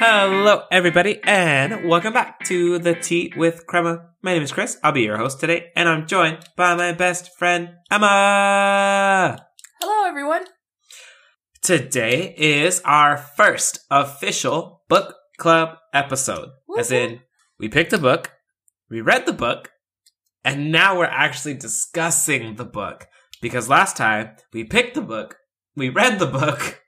Hello, everybody, and welcome back to the Tea with Crema. My name is Chris. I'll be your host today, and I'm joined by my best friend, Emma. Hello, everyone. Today is our first official book club episode. As in, we picked a book, we read the book, and now we're actually discussing the book. Because last time we picked the book, we read the book,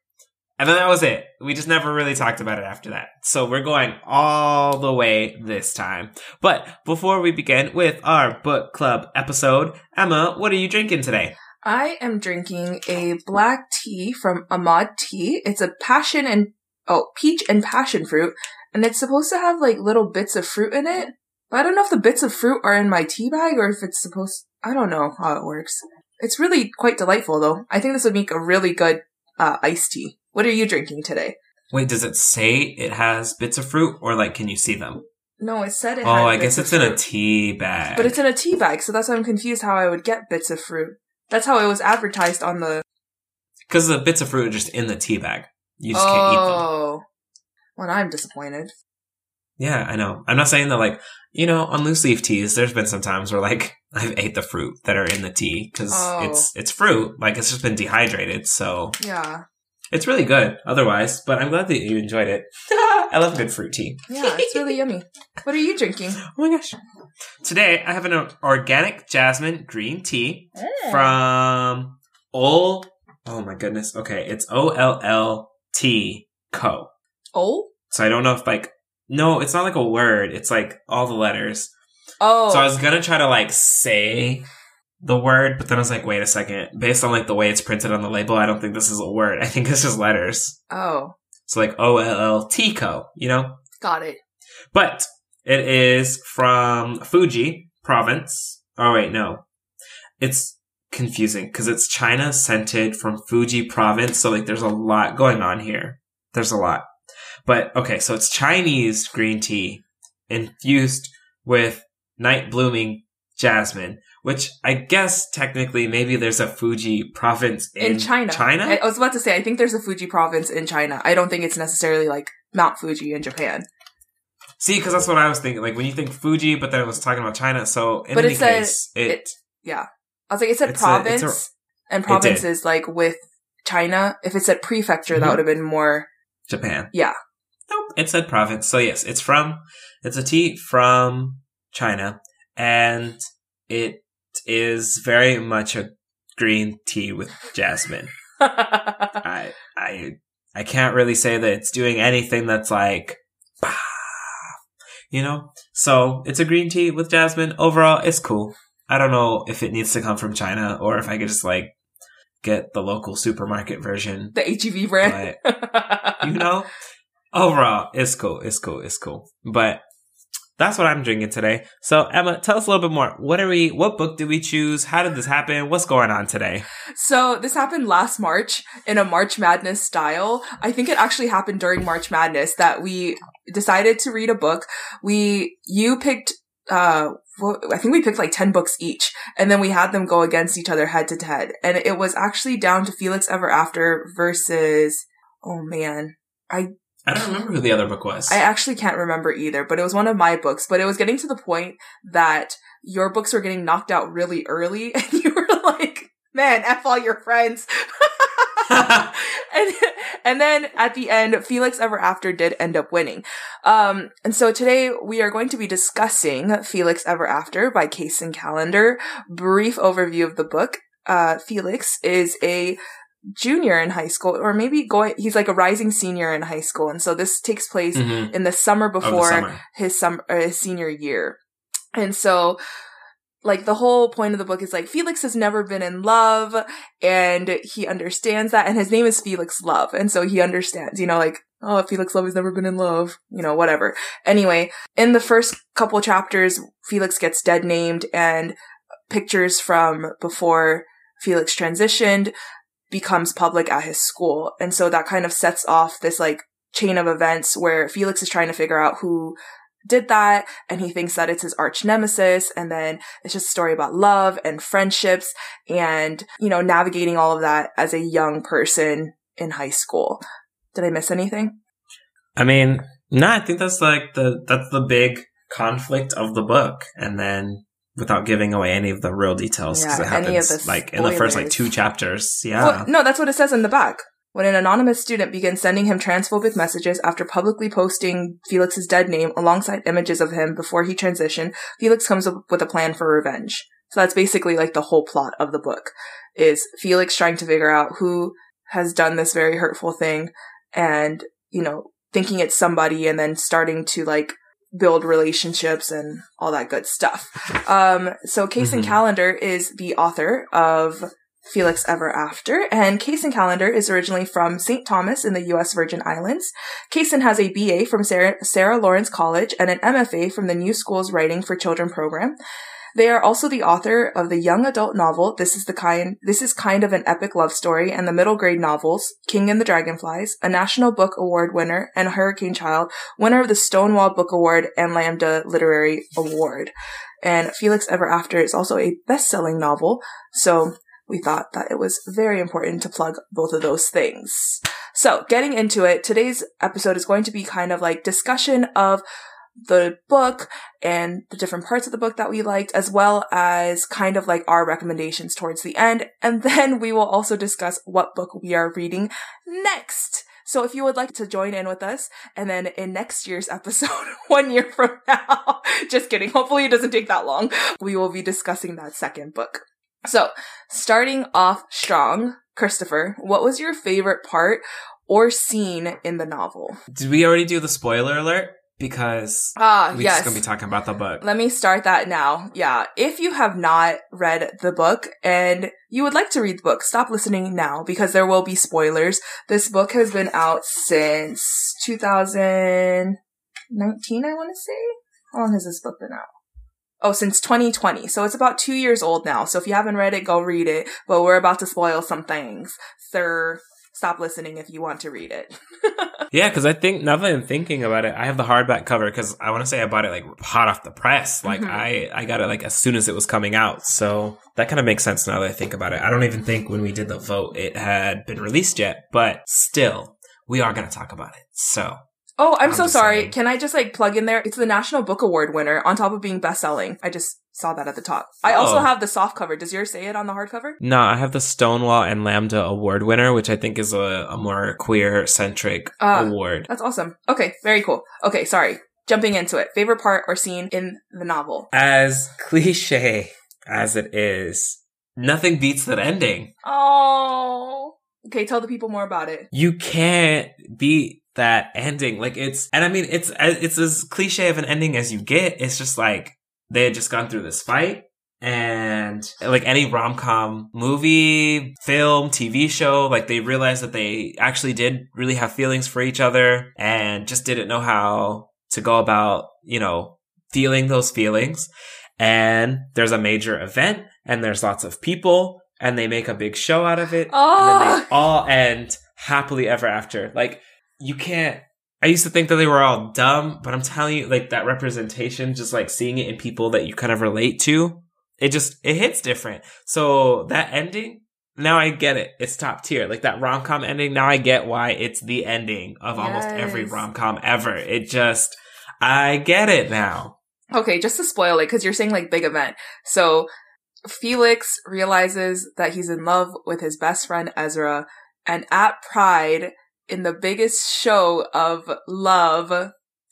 and then that was it. We just never really talked about it after that. So we're going all the way this time. But before we begin with our book club episode, Emma, what are you drinking today? I am drinking a black tea from Ahmad Tea. It's a passion and oh, peach and passion fruit, and it's supposed to have like little bits of fruit in it. But I don't know if the bits of fruit are in my tea bag or if it's supposed. I don't know how it works. It's really quite delightful though. I think this would make a really good uh, iced tea. What are you drinking today? Wait, does it say it has bits of fruit, or like, can you see them? No, it said it. Oh, I guess it's in a tea bag. But it's in a tea bag, so that's why I'm confused how I would get bits of fruit. That's how it was advertised on the. because the bits of fruit are just in the tea bag. You just can't eat them. oh, well, I'm disappointed. Yeah, I know. I'm not saying that like you know on loose leaf teas. There's been some times where like I've ate the fruit that are in the tea because Oh. it's it's fruit. Like it's just been dehydrated, so Yeah, it's really good. Otherwise, but I'm glad that you enjoyed it. I love good fruit tea. yeah, it's really yummy. What are you drinking? Oh my gosh! Today I have an organic jasmine green tea Mm. from Ol. Oh my goodness. Okay, it's O L L T Co. Oh, So I don't know if like no, it's not like a word. It's like all the letters. oh, So I was gonna try to like say the word, but then I was like, wait a second. Based on like the way it's printed on the label, I don't think this is a word. I think this is letters. oh, So like O L L T Co. You know, got it. but it is from Fuji province. Oh wait, no, it's confusing because it's China scented from Fuji province. So like, there's a lot going on here. There's a lot. But okay, so it's Chinese green tea infused with night blooming jasmine, which I guess technically maybe there's a Fuji province in, In China. China? I, I was about to say, I think there's a Fuji province in China. I don't think it's necessarily like Mount Fuji in Japan. See, because that's what I was thinking. Like when you think Fuji, but then it was talking about China. So in But any case, it, it- Yeah. I was like, it said It's a- province, a- and It province is like with China. If it said prefecture, that Mhm. would have been more. Japan. Yeah. Nope. It said province. So yes, it's from, it's a tea from China and it is very much a green tea with jasmine. I, I, I can't really say that it's doing anything that's like, bah, you know? So it's a green tea with jasmine. Overall, it's cool. I don't know if it needs to come from China or if I could just like get the local supermarket version. the HEB brand. you know, overall, it's cool. It's cool. It's cool. But that's what I'm drinking today. So Emma, tell us a little bit more. What are we? What book did we choose? How did this happen? What's going on today? So this happened last March in a March Madness style. I think it actually happened during March Madness that we decided to read a book. We, you picked, uh, I think we picked like 10 books each and then we had them go against each other head to head. And it was actually down to Felix Ever After versus, oh man, I don't remember who the other book was. I actually can't remember either, but it was one of my books. But it was getting to the point that your books were getting knocked out really early, and you were like, "Man, f all your friends." and and then at the end, Felix Ever After did end up winning. Um, and so today we are going to be discussing Felix Ever After by Kacen Callender. Brief overview of the book. Uh, Felix is a junior in high school, or maybe going, he's like a rising senior in high school. And so this takes place Mhm. in the summer the before summer. his summer, uh, his senior year. And so, like, the whole point of the book is like, Felix has never been in love, and he understands that, and his name is Felix Love. And so he understands, you know, like, oh, Felix Love has never been in love, you know, whatever. Anyway, in the first couple chapters, Felix gets dead named, and pictures from before Felix transitioned becomes public at his school. And so that kind of sets off this like chain of events where Felix is trying to figure out who did that and he thinks that it's his arch nemesis and then it's just a story about love and friendships and you know navigating all of that as a young person in high school. Did i miss anything? I mean, No, I think that's like the that's the big conflict of the book, and then without giving away any of the real details because Yeah, it happens like in the first like two chapters. Yeah. Well, no, that's what it says in the back. When an anonymous student begins sending him transphobic messages after publicly posting Felix's dead name alongside images of him before he transitioned, Felix comes up with a plan for revenge. So that's basically like the whole plot of the book is Felix trying to figure out who has done this very hurtful thing and, you know, thinking it's somebody and then starting to like build relationships and all that good stuff. Um, so Kacen Mhm. Callender is the author of Felix Ever After, and Kacen Callender is originally from St. Thomas in the U.S. Virgin Islands. Kacen has a BA from Sarah, Sarah Lawrence College and an MFA from the New Schools Writing for Children program. They are also the author of the young adult novel This is the kind This is kind of an epic love story and the middle grade novels King and the Dragonflies, a National Book Award winner and Hurricane Child, winner of the Stonewall Book Award and Lambda Literary Award. And Felix Ever After is also a best-selling novel, so we thought that it was very important to plug both of those things. So, getting into it, today's episode is going to be kind of like discussion of the book and the different parts of the book that we liked, as well as kind of like our recommendations towards the end. And then we will also discuss what book we are reading next. So if you would like to join in with us, and then in next year's episode, one year from now, just kidding, hopefully it doesn't take that long, we will be discussing that second book. So, starting off strong, Christopher, what was your favorite part or scene in the novel? Did we already do the spoiler alert? Because Ah, we're yes. just gonna be talking about the book. Let me start that now. Yeah. If you have not read the book and you would like to read the book, stop listening now because there will be spoilers. This book has been out since 2019, I want to say. How long has this book been out? Oh, since 2020. So it's about two years old now. So if you haven't read it, go read it. But we're about to spoil some things. Sir, stop listening if you want to read it. Yeah, because I think now that I'm thinking about it, I have the hardback cover because I want to say I bought it like hot off the press. Like Mhm. I, I got it like as soon as it was coming out. So that kind of makes sense now that I think about it. I don't even think when we did the vote it had been released yet, but still, we are going to talk about it. So Oh, I'm, I'm so sorry. saying. Can I just like plug in there? It's the National Book Award winner on top of being best selling. I just saw that at the top. I also Oh. have the soft cover. Does yours say it on the hardcover? no, I have the Stonewall and Lambda Award winner, which I think is a, a more queer centric Ah. award. That's awesome. Okay, very cool. Okay, sorry. Jumping into it. Favorite part or scene in the novel? As cliche as it is, nothing beats that ending. Oh. Okay, tell the people more about it. you can't beat that ending. Like it's, and I mean, it's it's as cliche of an ending as you get. It's just like they had just gone through this fight, and like any rom com movie, film, TV show, like they realized that they actually did really have feelings for each other, and just didn't know how to go about, you know, feeling those feelings. And there's a major event, and there's lots of people, and they make a big show out of it and then Oh. they all end happily ever after. Like you can't. I used to think that they were all dumb, but I'm telling you, like that representation, just like seeing it in people that you kind of relate to, it just it hits different. So that ending, now I get it. It's top tier. Like that rom com ending, now I get why it's the ending of almost every rom com ever. It just, I get it now. Okay, just to spoil it, because you're saying like big event. So Felix realizes that he's in love with his best friend Ezra, and at Pride, in the biggest show of love,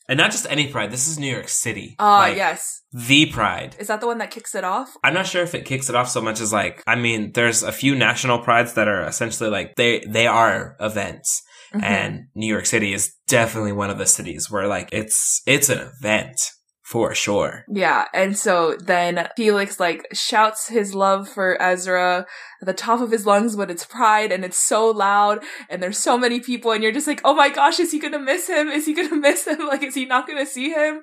And not just any pride. This is New York City. ah, Like, yes, The pride. is that the one that kicks it off? I'm not sure if it kicks it off so much as like I mean, there's a few national prides that are essentially like they they are events, Mhm. and New York City is definitely one of the cities where like it's it's an event for sure. Yeah, and so then Felix like shouts his love for Ezra at the top of his lungs, but it's pride and it's so loud and there's so many people and you're just like, oh my gosh, is he gonna miss him? Is he gonna miss him? Like, is he not gonna see him?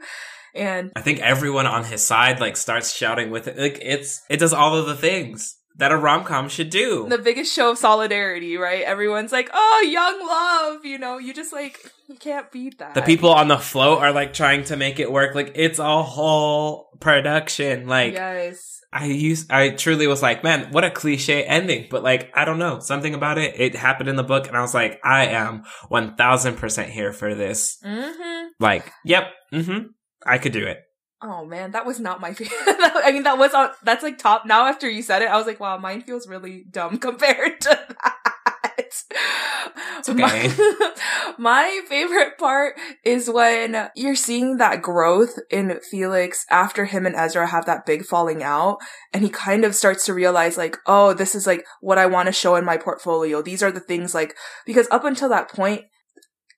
And I think everyone on his side like starts shouting with it. Like it's it does all of the things that a rom com should do. the biggest show of solidarity, right? Everyone's like, oh, young love, you know, you just like, you can't beat that. the people on the float are like trying to make it work. Like it's a whole production. Like yes. I used, I truly was like, man, what a cliche ending. But like, I don't know, something about it. It happened in the book, and I was like, I am one thousand percent here for this. Mm-hmm. like, yep, mm-hmm, I could do it. Oh man, that was not my favorite. I mean, that was on. That's like top. Now after you said it, I was like, wow, mine feels really dumb compared to that. It's okay. My, my favorite part is when you're seeing that growth in Felix after him and Ezra have that big falling out, and he kind of starts to realize, like, oh, this is like what I want to show in my portfolio. These are the things like because up until that point,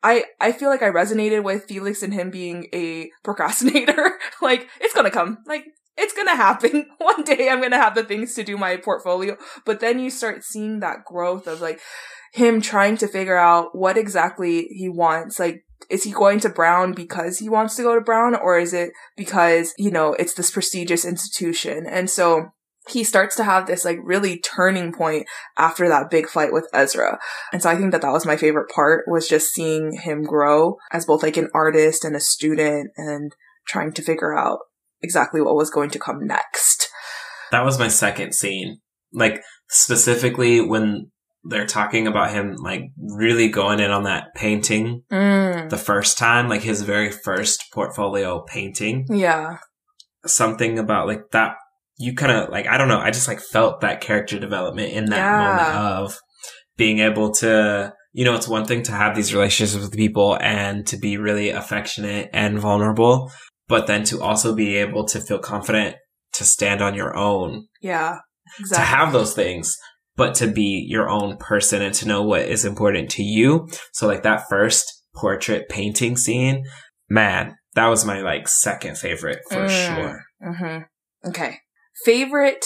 I I feel like I resonated with Felix and him being a procrastinator. like it's gonna come. Like it's gonna happen. One day I'm gonna have the things to do my portfolio. But then you start seeing that growth of like him trying to figure out what exactly he wants. Like is he going to Brown because he wants to go to Brown or is it because, you know, it's this prestigious institution? And so he starts to have this like really turning point after that big fight with Ezra. And so I think that that was my favorite part was just seeing him grow as both like an artist and a student and trying to figure out exactly what was going to come next. That was my second scene. Like specifically when they're talking about him like really going in on that painting Mm. the first time, like his very first portfolio painting. Yeah. Something about like that you kind of like I don't know, I just like felt that character development in that Yeah. moment of being able to you know, it's one thing to have these relationships with people and to be really affectionate and vulnerable, but then to also be able to feel confident to stand on your own Yeah. to have those things, but to be your own person and to know what is important to you. So like that first portrait painting scene, man, that was my like second favorite for Mm. sure. mm-hmm. Okay. Favorite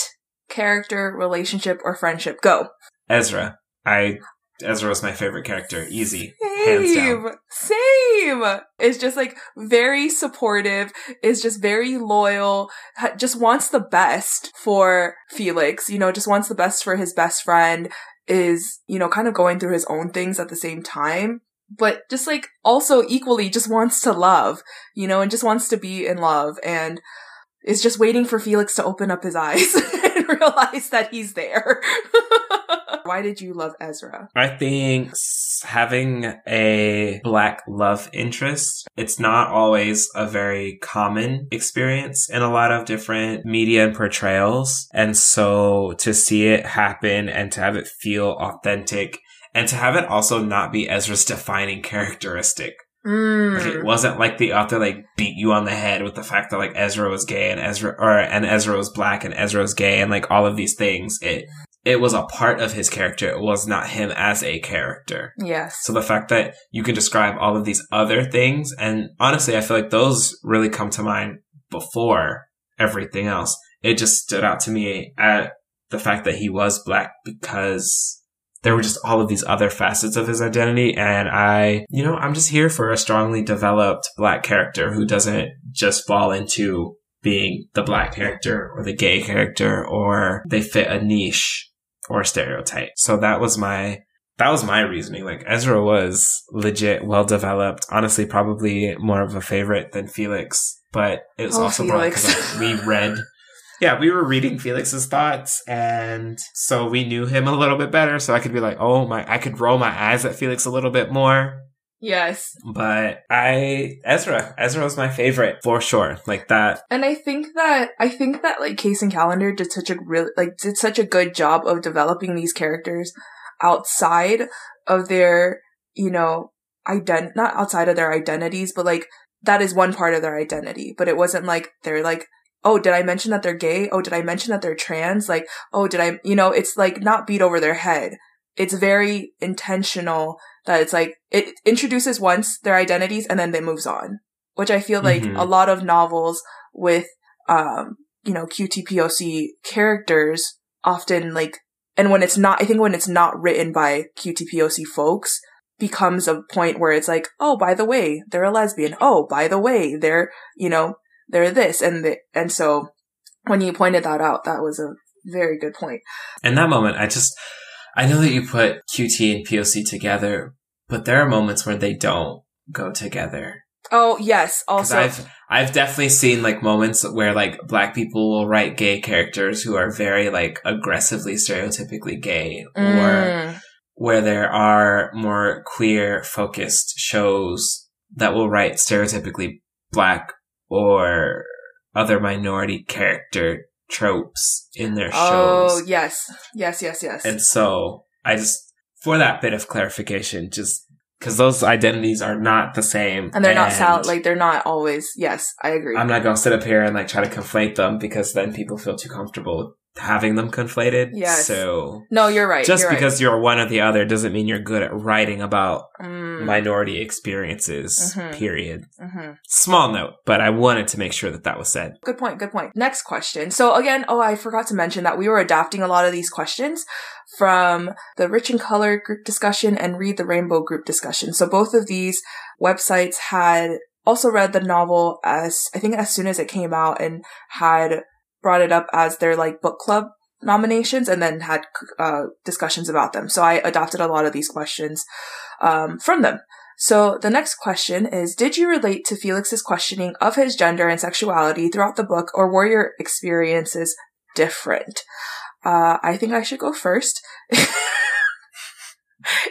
character, relationship, or friendship? Go. Ezra. I Ezra was my favorite character. Easy. Same. Same. Is just like very supportive, is just very loyal, just wants the best for Felix, you know, just wants the best for his best friend, is, you know, kind of going through his own things at the same time. But just like also equally just wants to love, you know, and just wants to be in love and is just waiting for Felix to open up his eyes and realize that he's there. Why did you love Ezra? I think having a black love interest, it's not always a very common experience in a lot of different media and portrayals. And so to see it happen and to have it feel authentic and to have it also not be Ezra's defining characteristic. Like it Mm. wasn't like the author like beat you on the head with the fact that like Ezra was gay and Ezra or and Ezra was black and Ezra was gay and like all of these things. It it was a part of his character. It was not him as a character. Yes. So the fact that you can describe all of these other things and honestly I feel like those really come to mind before everything else. It just stood out to me at the fact that he was black because there were just all of these other facets of his identity. And I, you know, I'm just here for a strongly developed black character who doesn't just fall into being the black character or the gay character or they fit a niche or a stereotype. So that was my, that was my reasoning. Like Ezra was legit well developed. Honestly, probably more of a favorite than Felix, but it was Oh, also Felix. because we read yeah, we were reading Felix's thoughts, and so we knew him a little bit better. So I could be like, oh my, I could roll my eyes at Felix a little bit more. Yes. But I, Ezra, Ezra was my favorite for sure. Like that. And I think that I think that like Kacen Callender did such a real like did such a good job of developing these characters outside of their, you know, ident not outside of their identities, but like that is one part of their identity. But it wasn't like they're like, oh, did I mention that they're gay? Oh, did I mention that they're trans? Like, oh, did I you know, it's like not beat over their head. It's very intentional that it's like it introduces once their identities and then it moves on. Which I feel like Mhm. a lot of novels with um, you know, QTPOC characters often like, and when it's not, I think when it's not written by QTPOC folks, becomes a point where it's like, oh, by the way, they're a lesbian. Oh, by the way, they're, you know, they're this and the, and so when you pointed that out, that was a very good point. In that moment, I just, I know that you put QT and POC together, but there are moments where they don't go together. Oh, yes. Also, I've I've definitely seen like moments where like black people will write gay characters who are very like aggressively stereotypically gay, or Mm, where there are more queer focused shows that will write stereotypically black or other minority character tropes in their oh, shows. Oh, yes. Yes, yes, yes. And so I just, for that bit of clarification, just because those identities are not the same. and they're not sal- like they're not always. Yes, I agree. I'm not going to sit up here and like try to conflate them because then people feel too comfortable having them conflated. Yes. So no, you're right. just you're right. because you're one or the other doesn't mean you're good at writing about Mm, minority experiences, Mhm. period. mhm. Small note, but I wanted to make sure that that was said. Good point. Good point. Next question. So again, oh, I forgot to mention that we were adapting a lot of these questions from the Rich in Color group discussion and Read the Rainbow group discussion. So both of these websites had also read the novel as, I think as soon as it came out and had brought it up as their like book club nominations and then had uh, discussions about them. So I adopted a lot of these questions um, from them. So the next question is, did you relate to Felix's questioning of his gender and sexuality throughout the book or were your experiences different? Uh, I think I should go first.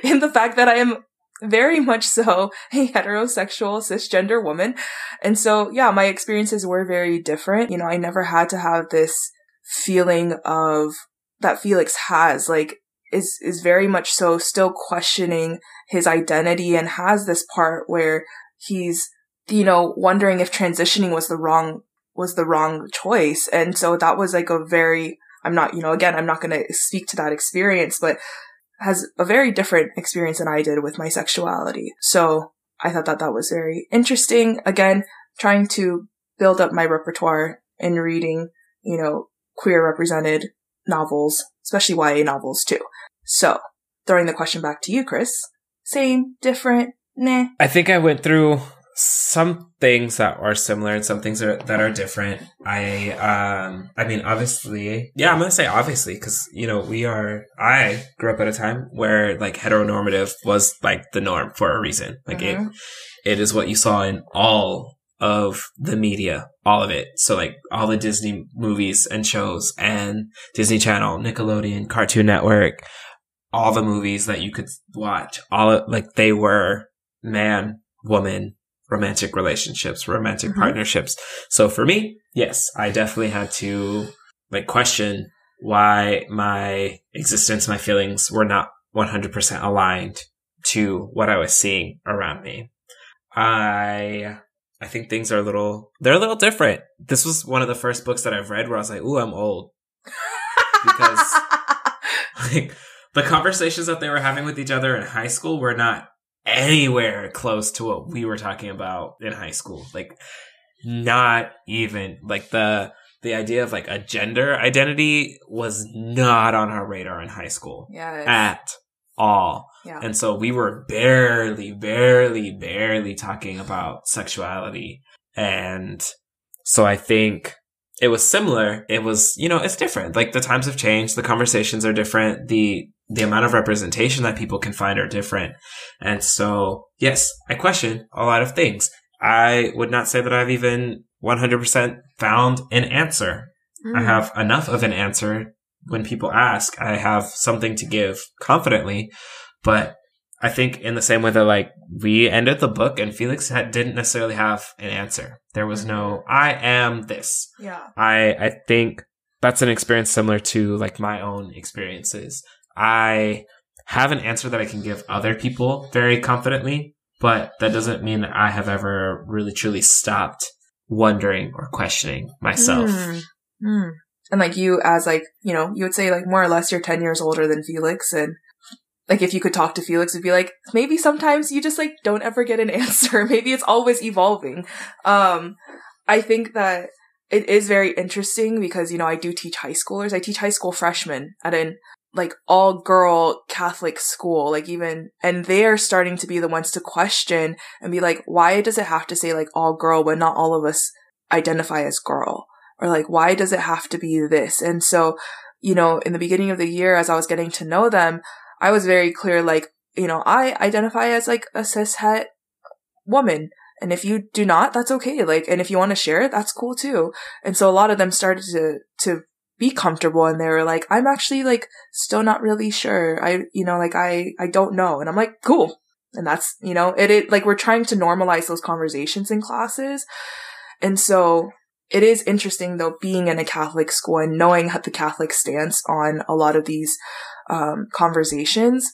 In the fact that I am very much so a heterosexual cisgender woman. And so, yeah, my experiences were very different. You know, I never had to have this feeling of that Felix has, like, is, is very much so still questioning his identity and has this part where he's, you know, wondering if transitioning was the wrong, was the wrong choice. And so that was like a very, I'm not, you know, again, I'm not going to speak to that experience, but has a very different experience than I did with my sexuality. So I thought that that was very interesting. Again, trying to build up my repertoire in reading, you know, queer represented novels, especially YA novels too. So throwing the question back to you, Chris. Same, different, nah. I think I went through some things that are similar and some things that are, that are different. I, um, I mean, obviously, yeah, I'm going to say obviously because, you know, we are, I grew up at a time where like heteronormative was like the norm for a reason. Like Mhm. it, it is what you saw in all of the media, all of it. So like all the Disney movies and shows and Disney Channel, Nickelodeon, Cartoon Network, all the movies that you could watch, all of, like they were man, woman, romantic relationships, romantic Mhm. partnerships. So for me, yes, I definitely had to like question why my existence, my feelings were not 100% aligned to what I was seeing around me. I, I think things are a little, they're a little different. This was one of the first books that I've read where I was like, ooh, I'm old. Because- Like the conversations that they were having with each other in high school were not anywhere close to what we were talking about in high school. Like not even like the the idea of like a gender identity was not on our radar in high school yes. at all. yeah. And so we were barely, barely, barely talking about sexuality. And so I think it was similar. It was, you know, it's different. Like the times have changed. The conversations are different. The, the amount of representation that people can find are different. And so, yes, I question a lot of things. I would not say that I've even 100% found an answer. I Mm. have enough of an answer when people ask. I have something to give confidently, but I think in the same way that like we ended the book and Felix had, didn't necessarily have an answer. There was no, I am this. Yeah. I, I think that's an experience similar to like my own experiences. I have an answer that I can give other people very confidently, but that doesn't mean that I have ever really truly stopped wondering or questioning myself. Mm. Mm. And like you, as like you know, you would say like more or less you're ten years older than Felix, and like if you could talk to Felix, it'd be like maybe sometimes you just like don't ever get an answer. maybe it's always evolving. Um, I think that it is very interesting because you know I do teach high schoolers. I teach high school freshmen at an like all girl Catholic school, like even, and they're starting to be the ones to question and be like, why does it have to say like all girl when not all of us identify as girl? Or like, why does it have to be this? And so, you know, in the beginning of the year, as I was getting to know them, I was very clear, like, you know, I identify as like a cis het woman. And if you do not, that's okay. Like, and if you want to share it, that's cool too. And so a lot of them started to, to be comfortable and they were like, I'm actually like still not really sure. I, you know, like I, I don't know. And I'm like, cool. And that's, you know, it, it like we're trying to normalize those conversations in classes. And so it is interesting though being in a Catholic school and knowing how the Catholic stance on a lot of these um, conversations.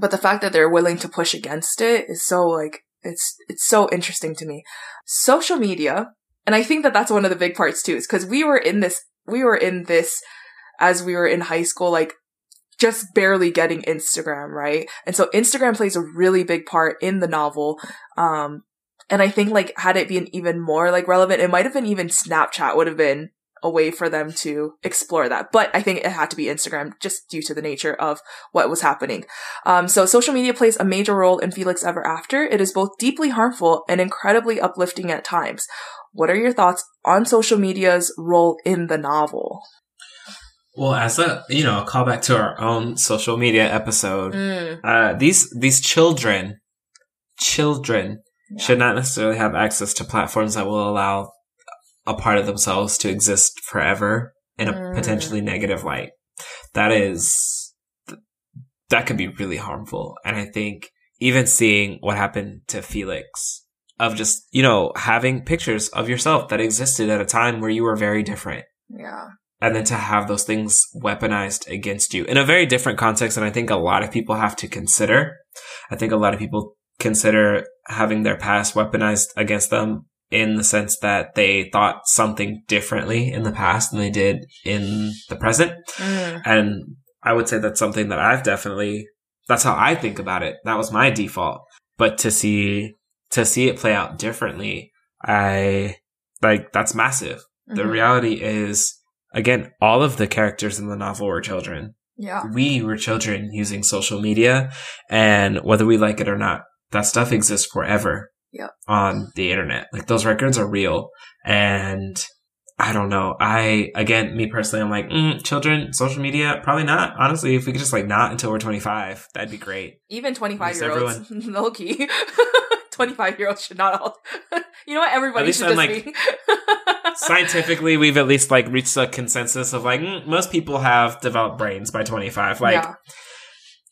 But the fact that they're willing to push against it is so like it's it's so interesting to me. Social media, and I think that that's one of the big parts too, is because we were in this we were in this as we were in high school, like just barely getting Instagram, right? And so Instagram plays a really big part in the novel. Um, and I think like had it been even more like relevant, it might have been even Snapchat would have been a way for them to explore that. But I think it had to be Instagram just due to the nature of what was happening. Um, so social media plays a major role in Felix Ever After. It is both deeply harmful and incredibly uplifting at times. What are your thoughts on social media's role in the novel? Well, as a you know, a callback to our own social media episode, mm. uh, these these children, children yeah. should not necessarily have access to platforms that will allow a part of themselves to exist forever in a mm. potentially negative light. That is that could be really harmful, and I think even seeing what happened to Felix of just you know having pictures of yourself that existed at a time where you were very different. Yeah and then to have those things weaponized against you in a very different context and i think a lot of people have to consider i think a lot of people consider having their past weaponized against them in the sense that they thought something differently in the past than they did in the present mm. and i would say that's something that i've definitely that's how i think about it that was my default but to see to see it play out differently i like that's massive mm-hmm. the reality is again, all of the characters in the novel were children. Yeah. We were children using social media and whether we like it or not, that stuff exists forever. Yep. On the internet. Like those records are real. And I don't know. I, again, me personally, I'm like, mm, children, social media, probably not. Honestly, if we could just like not until we're 25, that'd be great. Even 25 year olds, low key. 25 year olds should not all. you know what? Everybody should just like, be. scientifically, we've at least like reached a consensus of like mm, most people have developed brains by 25. Like, yeah.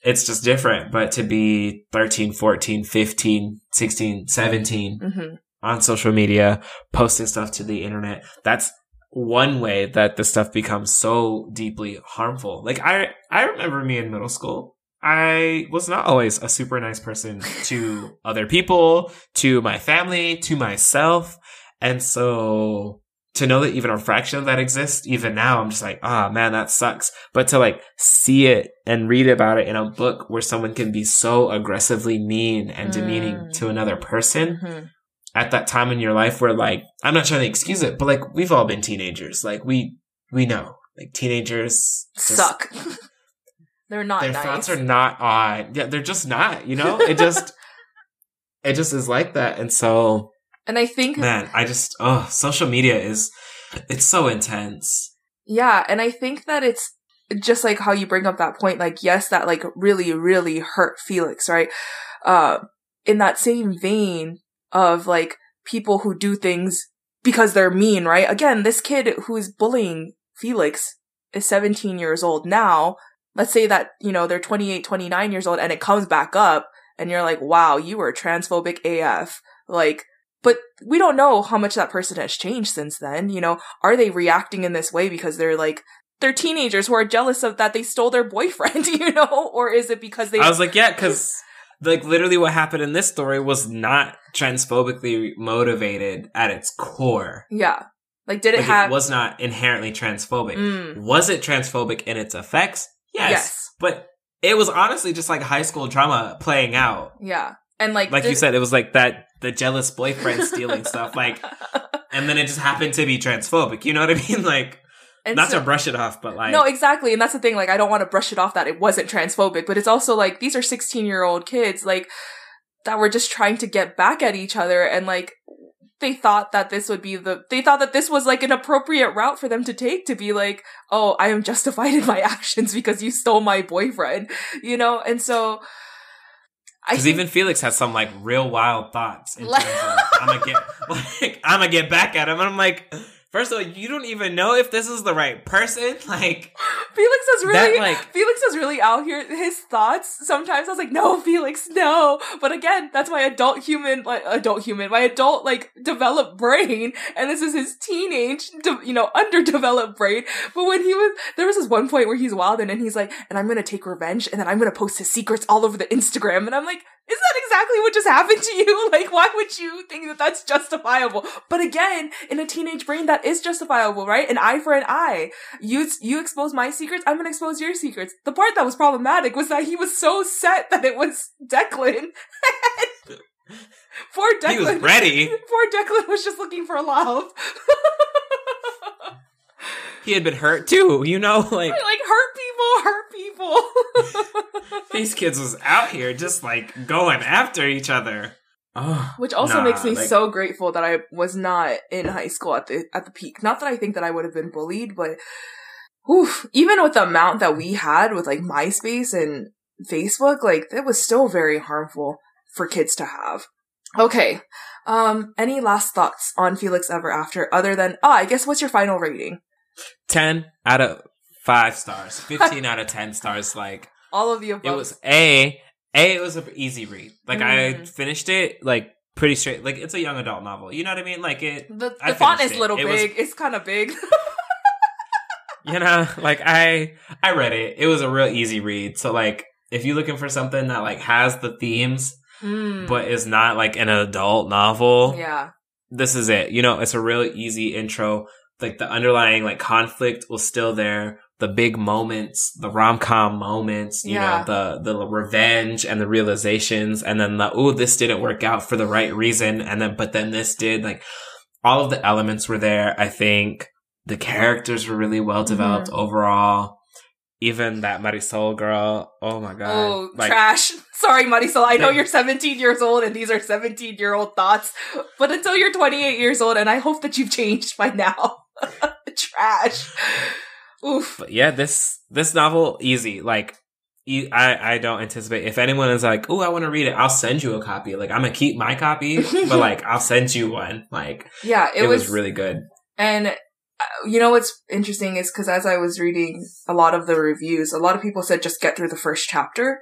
It's just different. But to be 13, 14, 15, 16, 17 mm-hmm. on social media, posting stuff to the internet, that's one way that the stuff becomes so deeply harmful. Like I, I remember me in middle school I was not always a super nice person to other people, to my family, to myself. And so to know that even a fraction of that exists, even now, I'm just like, ah, oh, man, that sucks. But to like see it and read about it in a book where someone can be so aggressively mean and demeaning mm. to another person mm-hmm. at that time in your life where like, I'm not trying to excuse it, but like we've all been teenagers. Like we, we know like teenagers just, suck. They're not. Their nice. thoughts are not on. Yeah, they're just not. You know, it just, it just is like that. And so, and I think, man, I just, oh, social media is, it's so intense. Yeah, and I think that it's just like how you bring up that point. Like, yes, that like really, really hurt Felix, right? Uh, in that same vein of like people who do things because they're mean, right? Again, this kid who is bullying Felix is 17 years old now let's say that, you know, they're 28, 29 years old and it comes back up and you're like, wow, you were transphobic AF. Like, but we don't know how much that person has changed since then. You know, are they reacting in this way because they're like, they're teenagers who are jealous of that they stole their boyfriend, you know? Or is it because they. I was like, yeah, because like literally what happened in this story was not transphobically motivated at its core. Yeah. Like, did it like, have. It was not inherently transphobic. Mm. Was it transphobic in its effects? Yes. yes. But it was honestly just like high school drama playing out. Yeah. And like like you said, it was like that the jealous boyfriend stealing stuff, like and then it just happened to be transphobic. You know what I mean? Like and not so, to brush it off, but like No, exactly. And that's the thing, like I don't want to brush it off that it wasn't transphobic, but it's also like these are sixteen year old kids, like that were just trying to get back at each other and like they thought that this would be the they thought that this was like an appropriate route for them to take to be like oh i am justified in my actions because you stole my boyfriend you know and so because even Felix has some like real wild thoughts. In like, of, I'm gonna get like I'm gonna get back at him, and I'm like, first of all, you don't even know if this is the right person. Like, Felix is really That, like- Felix is really out here. His thoughts sometimes I was like, no, Felix, no. But again, that's my adult human, like adult human, my adult like developed brain, and this is his teenage, de- you know, underdeveloped brain. But when he was, there was this one point where he's wild and then he's like, and I'm gonna take revenge, and then I'm gonna post his secrets all over the Instagram, and I'm like. Is that exactly what just happened to you? Like, why would you think that that's justifiable? But again, in a teenage brain, that is justifiable, right? An eye for an eye you you expose my secrets, I'm gonna expose your secrets. The part that was problematic was that he was so set that it was Declan. Poor Declan. He was ready. Poor Declan was just looking for love. He had been hurt too, you know, like like hurt people, hurt people. these kids was out here just like going after each other. Oh, Which also nah, makes me like- so grateful that I was not in high school at the at the peak. Not that I think that I would have been bullied, but oof, even with the amount that we had with like MySpace and Facebook, like it was still very harmful for kids to have. Okay. Um, any last thoughts on Felix Ever After other than oh, I guess what's your final rating? 10 out of 5 stars. 15 out of 10 stars like All of the above. it was A, A it was an easy read. Like I Mm. finished it like pretty straight. Like it's a young adult novel. You know what I mean? Like it the, the font is it. little It was- big. it's kind of big. you know like i i read it it was a real easy read so like if you're looking for something that like has the themes Mm. but is not like an adult novel yeah. this is it you know it's a real easy intro like the underlying like conflict was still there the big moments the rom-com moments you Yeah. know the the revenge and the realizations and then the oh this didn't work out for the right reason and then but then this did like all of the elements were there i think the characters were really well developed Mm-hmm. overall even that marisol girl oh my god Oh, like trash. Sorry, Marisol. I know you're 17 years old and these are 17 year old thoughts, but until you're 28 years old, and I hope that you've changed by now. trash. Oof. But yeah, this this novel easy. Like e- I I don't anticipate if anyone is like, "Oh, I want to read it." I'll send you a copy. Like I'm gonna keep my copy, but like I'll send you one. Like Yeah, it, it, was, was, really good. And uh, you know what's interesting is because as I was reading a lot of the reviews, a lot of people said just get through the first chapter.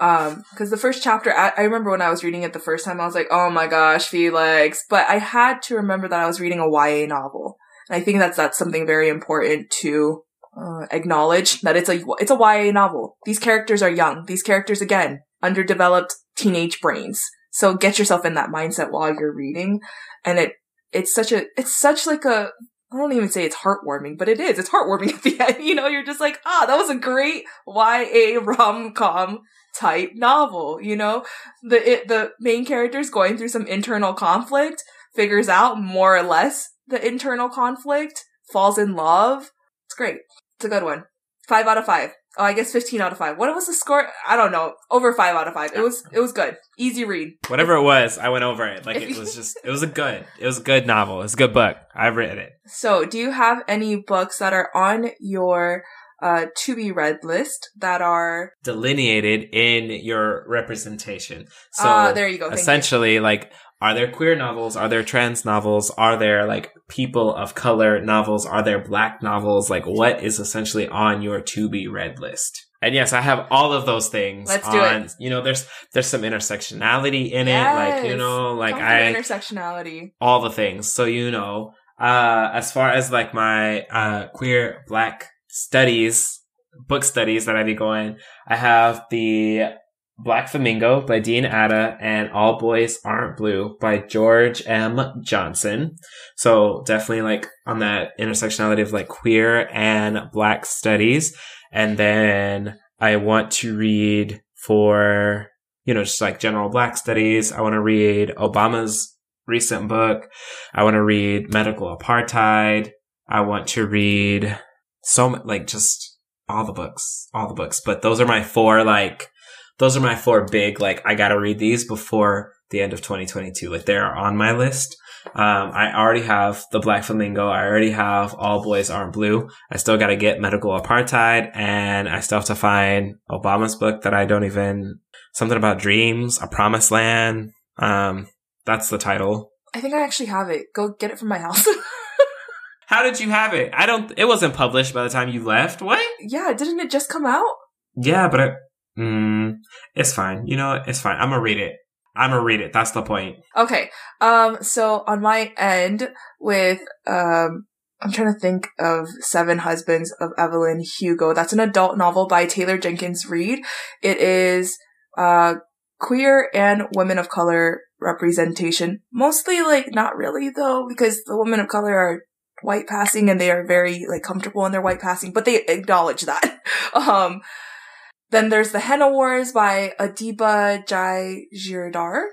Um, because the first chapter, I, I remember when I was reading it the first time, I was like, "Oh my gosh, Felix!" But I had to remember that I was reading a YA novel, and I think that's that's something very important to uh, acknowledge that it's a it's a YA novel. These characters are young. These characters again underdeveloped teenage brains. So get yourself in that mindset while you're reading, and it it's such a it's such like a I don't even say it's heartwarming, but it is. It's heartwarming at the end. You know, you're just like, ah, that was a great YA rom com type novel. You know, the it, the main character is going through some internal conflict, figures out more or less the internal conflict, falls in love. It's great. It's a good one. Five out of five. Oh, I guess fifteen out of five. What was the score? I don't know. Over five out of five. It was it was good. Easy read. Whatever it was, I went over it. Like it was just it was a good. It was a good novel. It's a good book. I've read it. So, do you have any books that are on your uh, to be read list that are? Delineated in your representation. So uh, there you go. Thank you. essentially like are there queer novels? Are there trans novels? Are there like people of color novels? Are there black novels? Like what is essentially on your to be read list? And yes i have all of those things Let's do on you know there's there's some intersectionality in it like you know like i intersectionality. all the things. So you know uh as far as like my uh queer black studies book studies that i be going i have the Black Flamingo by Dean Atta and All Boys Aren't Blue by George M. Johnson. So definitely like on that intersectionality of like queer and black studies. And then I want to read for, you know, just like general black studies. I want to read Obama's recent book. I want to read Medical Apartheid. I want to read so like just all the books, all the books. But those are my four like those are my four big like I gotta read these before the end of 2022. Like they're on my list. Um, I already have the Black Flamingo. I already have All Boys Aren't Blue. I still gotta get Medical Apartheid, and I still have to find Obama's book that I don't even something about dreams, a promised land. Um, that's the title. I think I actually have it. Go get it from my house. How did you have it? I don't. It wasn't published by the time you left. What? Yeah, didn't it just come out? Yeah, but mm, it's fine. You know, it's fine. I'm gonna read it. I'm gonna read it. That's the point. Okay. Um, so on my end with, um, I'm trying to think of Seven Husbands of Evelyn Hugo. That's an adult novel by Taylor Jenkins Reid. It is, uh, queer and women of color representation. Mostly like, not really though, because the women of color are white passing and they are very like comfortable in their white passing, but they acknowledge that. um, then there's the Henna Wars by Adiba Jai Girdar.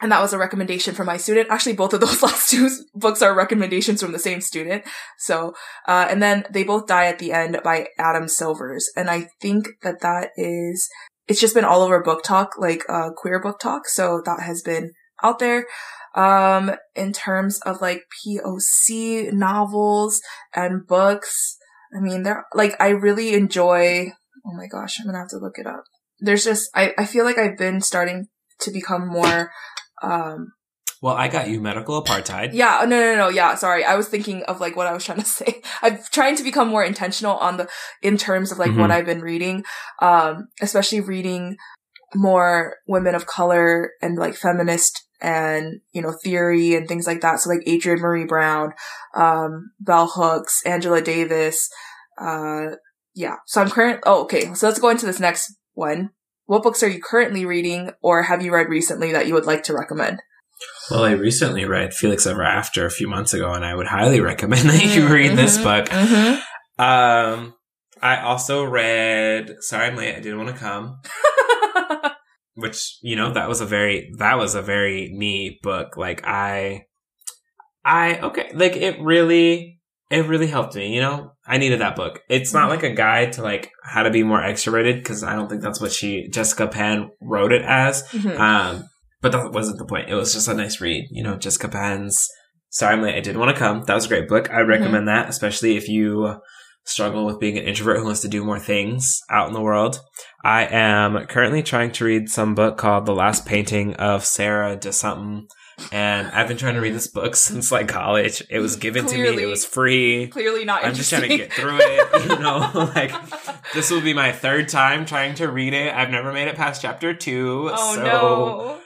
And that was a recommendation from my student. Actually, both of those last two books are recommendations from the same student. So, uh, and then They Both Die at the End by Adam Silvera. And I think that that is, it's just been all over BookTok, like, uh, queer talk. So that has been out there. Um, in terms of like POC novels and books, I mean, they're like, I really enjoy, oh my gosh, I'm gonna have to look it up. There's just, I, I feel like I've been starting to become more, um, well, I got you medical apartheid. Yeah, no, no, no, yeah. Sorry, I was thinking of like what I was trying to say. I'm trying to become more intentional on the in terms of like mm-hmm. what I've been reading, um, especially reading more women of color and like feminist and you know theory and things like that. So like Adrienne Maree Brown, um, Bell Hooks, Angela Davis, uh, yeah. So I'm current. Oh, okay. So let's go into this next one. What books are you currently reading, or have you read recently that you would like to recommend? Well, I recently read Felix Ever After a few months ago, and I would highly recommend that you read mm-hmm, this book. Mm-hmm. Um, I also read. Sorry, I'm late. I didn't want to come. which you know that was a very that was a very me book like i i okay like it really it really helped me you know i needed that book it's not like a guide to like how to be more extroverted because i don't think that's what she jessica pan wrote it as mm-hmm. um but that wasn't the point it was just a nice read you know jessica pan's sorry i'm late i didn't want to come that was a great book i recommend mm-hmm. that especially if you struggle with being an introvert who wants to do more things out in the world. I am currently trying to read some book called The Last Painting of Sarah de something. And I've been trying to read this book since like college. It was given clearly, to me. It was free. Clearly not. I'm just trying to get through it. You know, like this will be my third time trying to read it. I've never made it past chapter two. Oh so no.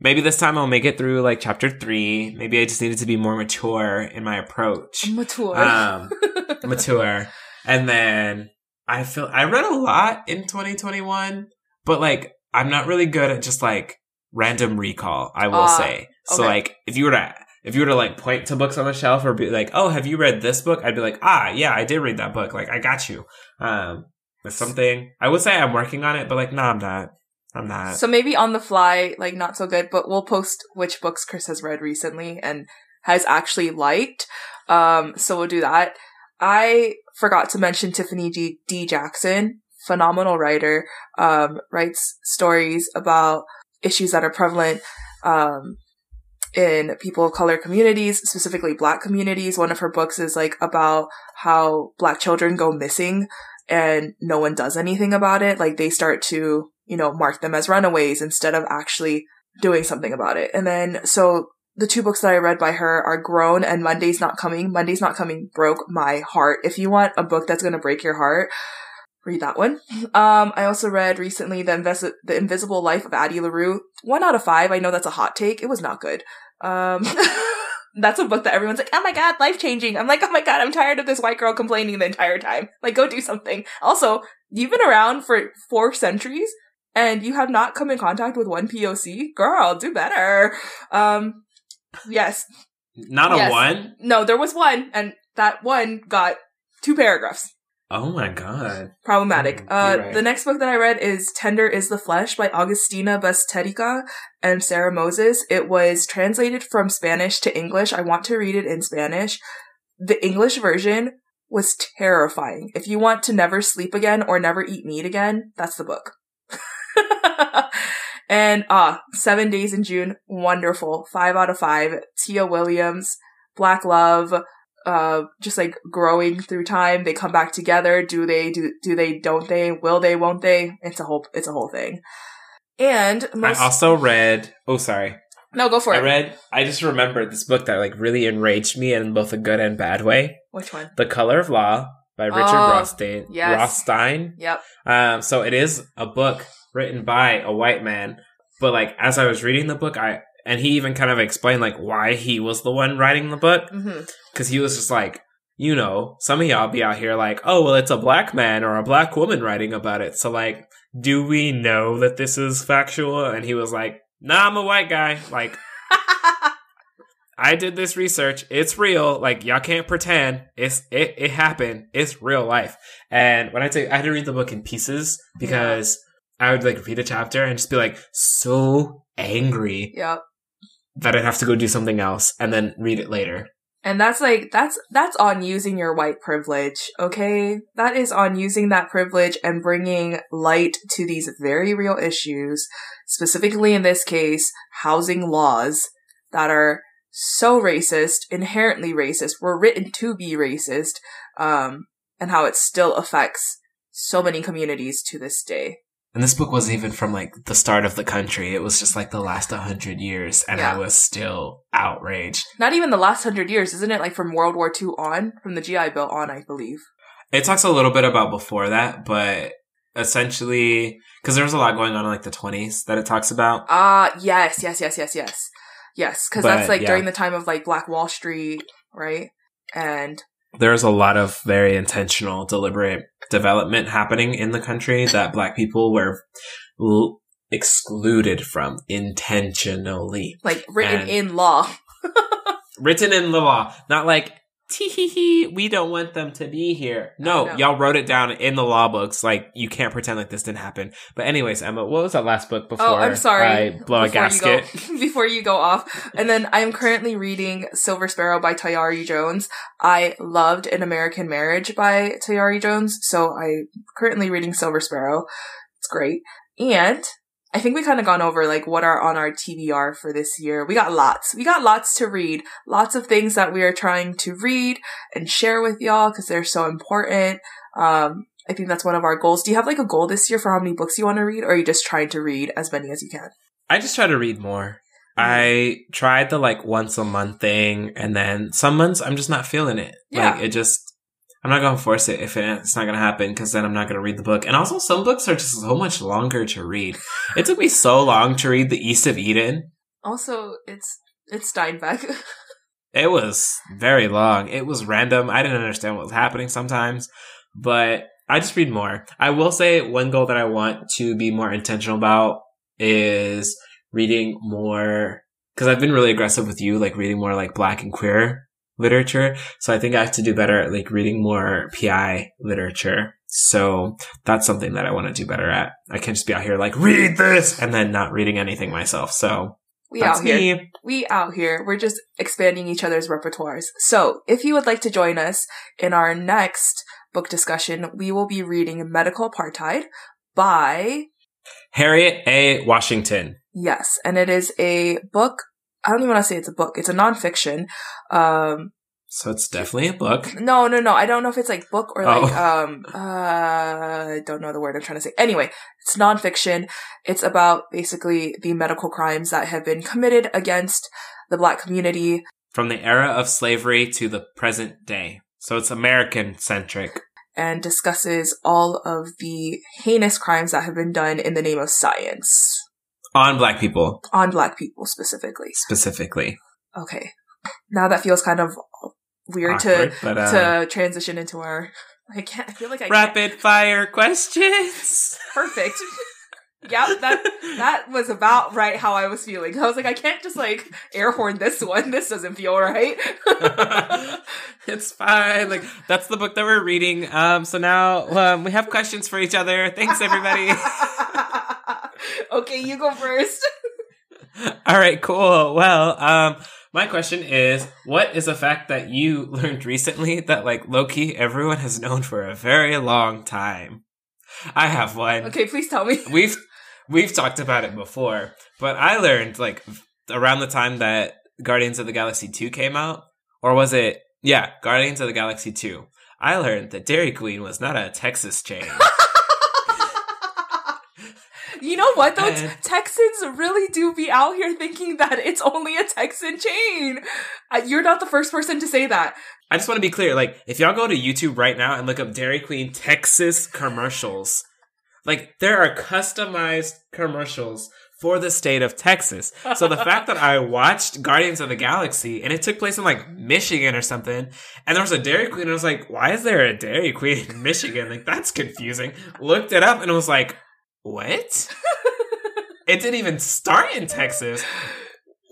Maybe this time I'll make it through like chapter three. Maybe I just needed to be more mature in my approach. Mature. Um, mature. And then I feel I read a lot in 2021, but like I'm not really good at just like random recall, I will uh, say. So okay. like if you were to if you were to like point to books on the shelf or be like, "Oh, have you read this book?" I'd be like, "Ah, yeah, I did read that book. Like I got you." Um with something. I would say I'm working on it, but like no, nah, I'm not. I'm not. So maybe on the fly, like not so good, but we'll post which books Chris has read recently and has actually liked. Um so we'll do that. I forgot to mention Tiffany D. D. Jackson, phenomenal writer, um, writes stories about issues that are prevalent, um, in people of color communities, specifically black communities. One of her books is like about how black children go missing and no one does anything about it. Like they start to, you know, mark them as runaways instead of actually doing something about it. And then, so the two books that I read by her are Grown and Monday's Not Coming. Monday's Not Coming broke my heart. If you want a book that's going to break your heart, read that one. Um, I also read recently the, the Invisible Life of Addie LaRue. One out of five. I know that's a hot take. It was not good. Um, that's a book that everyone's like, oh my god, life changing. I'm like, oh my god, I'm tired of this white girl complaining the entire time. Like, go do something. Also, you've been around for four centuries and you have not come in contact with one POC. Girl, do better. Um, Yes. Not a yes. one? No, there was one, and that one got two paragraphs. Oh my god. Problematic. Mm, uh, right. The next book that I read is Tender is the Flesh by Agustina Bazterrica and Sarah Moses. It was translated from Spanish to English. I want to read it in Spanish. The English version was terrifying. If you want to never sleep again or never eat meat again, that's the book. And ah, seven days in June, wonderful. Five out of five. Tia Williams, Black Love, uh, just like growing through time. They come back together. Do they, do, do they, don't they, will they, won't they? It's a whole, it's a whole thing. And most- I also read, oh, sorry. No, go for I it. I read. I just remembered this book that like really enraged me in both a good and bad way. Which one? The Color of Law by Richard Oh, Rothstein. yes. Rothstein. Yep. Um, so it is a book written by a white man, but like as I was reading the book, I and he even kind of explained like why he was the one writing the book mm-hmm. because he was just like, you know, some of y'all be out here like, oh well, it's a black man or a black woman writing about it, so like, do we know that this is factual? And he was like, nah, I'm a white guy, like. I did this research. It's real. Like y'all can't pretend. It's it it happened. It's real life. And when I say I had to read the book in pieces because I would like read a chapter and just be like so angry yep. That I'd have to go do something else and then read it later. And that's like that's that's on using your white privilege, okay? That is on using that privilege and bringing light to these very real issues, specifically in this case, housing laws that are so racist, inherently racist, were written to be racist, um, and how it still affects so many communities to this day. And this book wasn't even from like the start of the country. It was just like the last 100 years and Yeah. I was still outraged. Not even the last hundred years, isn't it? Like from World War II on, from the GI Bill on, I believe. It talks a little bit about before that, but essentially, because there was a lot going on in like the 20s that it talks about. Ah, yes, yes, yes, yes, yes. Yes, because that's like yeah. during the time of like Black Wall Street, right? And There was a lot of very intentional, deliberate development happening in the country that black people were l- excluded from intentionally. like written And- in law. Written in the law, not like, tee hee hee, we don't want them to be here. No, y'all wrote it down in the law books. Like, you can't pretend like this didn't happen. But anyways, Emma, what was that last book before Oh, I'm sorry. I blow a before you go- gasket? before you go off. And then I'm currently reading Silver Sparrow by Tayari Jones. I loved An American Marriage by Tayari Jones, so I'm currently reading Silver Sparrow. It's great. And I think we kind of gone over like what are on our TBR for this year. We got lots. We got lots to read. Lots of things that we are trying to read and share with y'all because they're so important. Um, I think that's one of our goals. Do you have like a goal this year for how many books you want to read, or are you just trying to read as many as you can? I just try to read more. I tried the like once a month thing, and then some months I'm just not feeling it. Yeah. Like it just, I'm not gonna force it if it's not gonna happen because then I'm not gonna read the book. And also, some books are just so much longer to read. It took me so long to read The East of Eden. Also, it's it's Steinbeck. It was very long. It was random. I didn't understand what was happening sometimes, but I just read more. I will say one goal that I want to be more intentional about is reading more because I've been really aggressive with you, like reading more like black and queer literature. So I think I have to do better at like reading more PI literature. So that's something that I want to do better at. I can't just be out here like read this and then not reading anything myself. So we that's out here. me. We out here. We're just expanding each other's repertoires. So, if you would like to join us in our next book discussion, we will be reading Medical Apartheid by Harriet A. Washington. yes, and it is a book. I don't even want to say it's a book. It's a nonfiction. Um, So it's definitely a book. no, no, no. I don't know if it's like book or like Oh. um uh I don't know the word I'm trying to say. Anyway, it's nonfiction. It's about basically the medical crimes that have been committed against the black community. From the era of slavery to the present day. So it's American centric. and discusses all of the heinous crimes that have been done in the name of science On black people, on black people specifically. specifically. Okay. Now that feels kind of weird Awkward, but, to uh, to transition into our I can't I feel like I can't. Rapid fire questions. perfect. yeah, that that was about right how I was feeling. I was like I can't just like air horn this one. This doesn't feel right. it's fine. Like that's the book that we're reading. Um, so now um, we have questions for each other. Thanks, everybody. okay, you go first. All right, cool. Well, um, my question is, what is a fact that you learned recently that, like lowkey, everyone has known for a very long time? I have one. Okay, please tell me. We've we've talked about it before, but I learned like around the time that Guardians of the Galaxy 2 came out, or was it? Yeah, Guardians of the Galaxy 2. I learned that Dairy Queen was not a Texas chain. You know what though? And- Texans really do be out here thinking that it's only a Texan chain. You're not the first person to say that. I just want to be clear. Like, if y'all go to YouTube right now and look up Dairy Queen Texas commercials, like there are customized commercials for the state of Texas. So the fact that I watched Guardians of the Galaxy and it took place in like Michigan or something, and there was a Dairy Queen, and I was like, why is there a Dairy Queen in Michigan? Like that's confusing. Looked it up and it was like, what? it didn't even start in Texas.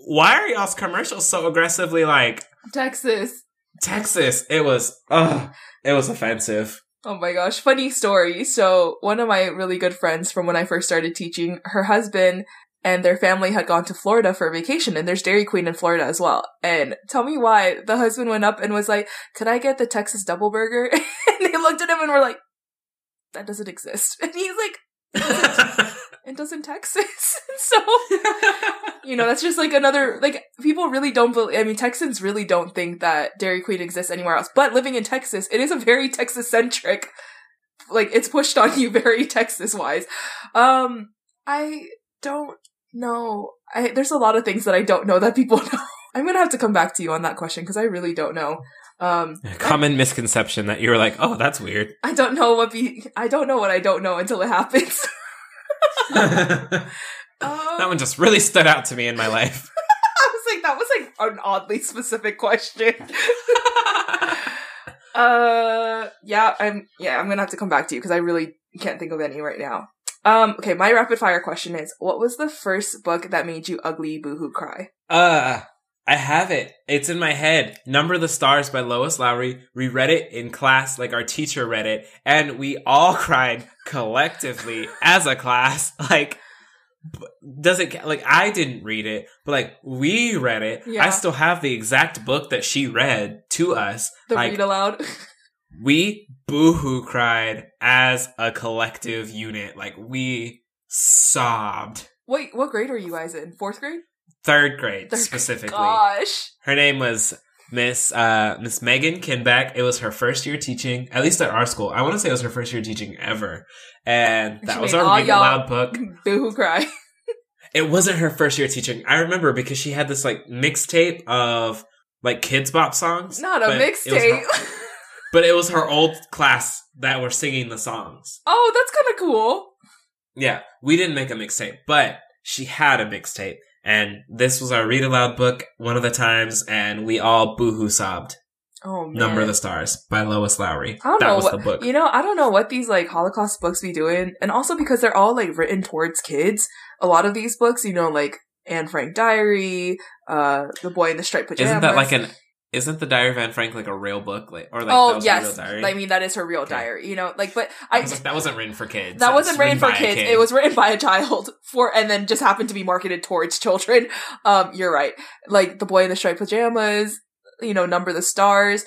Why are y'all's commercials so aggressively like Texas. Texas? It was, ugh, it was offensive. Oh my gosh, funny story. So, one of my really good friends from when I first started teaching, her husband and their family had gone to Florida for a vacation, and there's Dairy Queen in Florida as well. And tell me why the husband went up and was like, Could I get the Texas double burger? and they looked at him and were like, That doesn't exist. And he's like, It does in Texas. so, you know, that's just like another, like, people really don't believe, I mean, Texans really don't think that Dairy Queen exists anywhere else. But living in Texas, it is a very Texas centric, like, it's pushed on you very Texas wise. Um, I don't know. I, there's a lot of things that I don't know that people know. I'm gonna have to come back to you on that question because I really don't know. Um, Common misconception that you're like, oh, that's weird. I don't know what be, I don't know what I don't know until it happens. that Um, one just really stood out to me in my life. I was like, that was like an oddly specific question. uh, yeah, I'm, yeah, I'm gonna have to come back to you because I really can't think of any right now. Um, okay, my rapid fire question is, what was the first book that made you ugly boohoo cry? Uh, I have it. It's in my head. Number of the Stars by Lois Lowry. We read it in class, like our teacher read it, and we all cried collectively as a class. Like, does it like I didn't read it, but like we read it. Yeah. I still have the exact book that she read to us. The like read aloud. we boohoo cried as a collective unit. Like we sobbed. Wait, what grade were you guys in? Fourth grade? Third grade Third- specifically. Gosh. Her name was Miss uh Miss Megan Kinback. It was her first year teaching, at least at our school. I want to say it was her first year teaching ever. And She that was our read aloud book. Boohoo cry. It wasn't her first year teaching. I remember because she had this like mixtape of like Kidz Bop songs. Not a but it was mixtape. But it was her old class that were singing the songs. oh, that's kind of cool. Yeah, we didn't make a mixtape, but she had a mixtape. And this was our read aloud book one of the times, and we all boohoo sobbed. Oh man. Number of the Stars by Lois Lowry. I don't that know was what the book. you know. I don't know what these like Holocaust books be doing, and also because they're all like written towards kids. A lot of these books, you know, like Anne Frank Diary, uh, The Boy in the Striped Pajamas. Isn't that like an? Isn't the Diary of Anne Frank like a real book, like or like that oh was a real yes, diary? I mean that is her real Okay. diary. You know, like, but I I was like, that wasn't written for kids. that was wasn't written for kids. kid. It was written by a child for, and then just happened to be marketed towards children. Um, you're right. Like The Boy in the Striped Pajamas, you know, Number the Stars.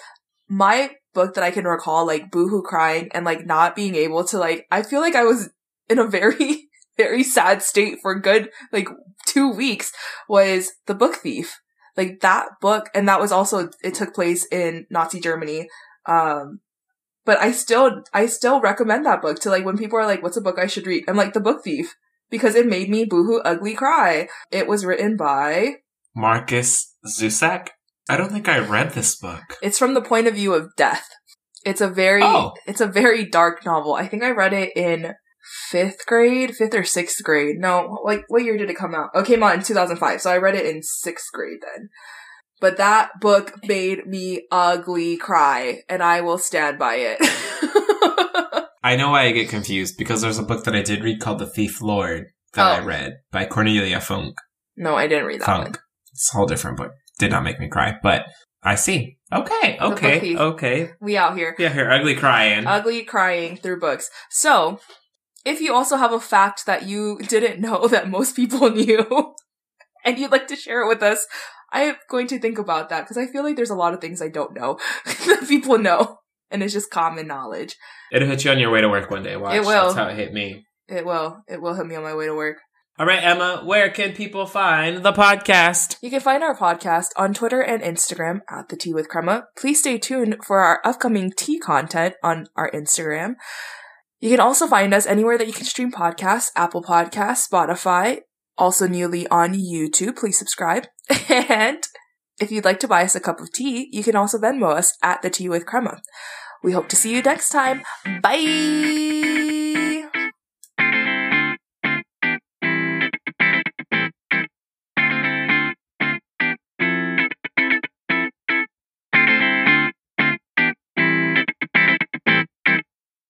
My book that I can recall, like boohoo crying and like not being able to like, I feel like I was in a very, very sad state for good like two weeks was The Book Thief. Like that book, and that was also, it took place in Nazi Germany. Um, but I still, I still recommend that book to like when people are like, what's a book I should read? I'm like, The Book Thief. Because it made me boohoo ugly cry. It was written by, Markus Zusak. I don't think I read this book. it's from the point of view of death. It's a very, Oh. it's a very dark novel. I think I read it in fifth grade, fifth or sixth grade. No, like, what year did it come out? Oh, it came out in 2005. So I read it in sixth grade then. But that book made me ugly cry, and I will stand by it. I know why I get confused because there's a book that I did read called The Thief Lord that I Oh. read by Cornelia Funke. no, I didn't read that one. It's a whole different book. Did not make me cry, but I see. Okay, okay, okay. We out here. Yeah, here, ugly crying. ugly crying through books. So, if you also have a fact that you didn't know that most people knew and you'd like to share it with us, I'm going to think about that because I feel like there's a lot of things I don't know that people know and it's just common knowledge. It'll hit you on your way to work one day. Watch. It will. That's how it hit me. It will. It will hit me on my way to work. All right, Emma, where can people find the podcast? You can find our podcast on Twitter and Instagram at the Tea with Crema. Please stay tuned for our upcoming tea content on our Instagram. You can also find us anywhere that you can stream podcasts Apple Podcasts, Spotify, also newly on YouTube. Please subscribe. and if you'd like to buy us a cup of tea, you can also Venmo us at the tea with crema. We hope to see you next time. Bye!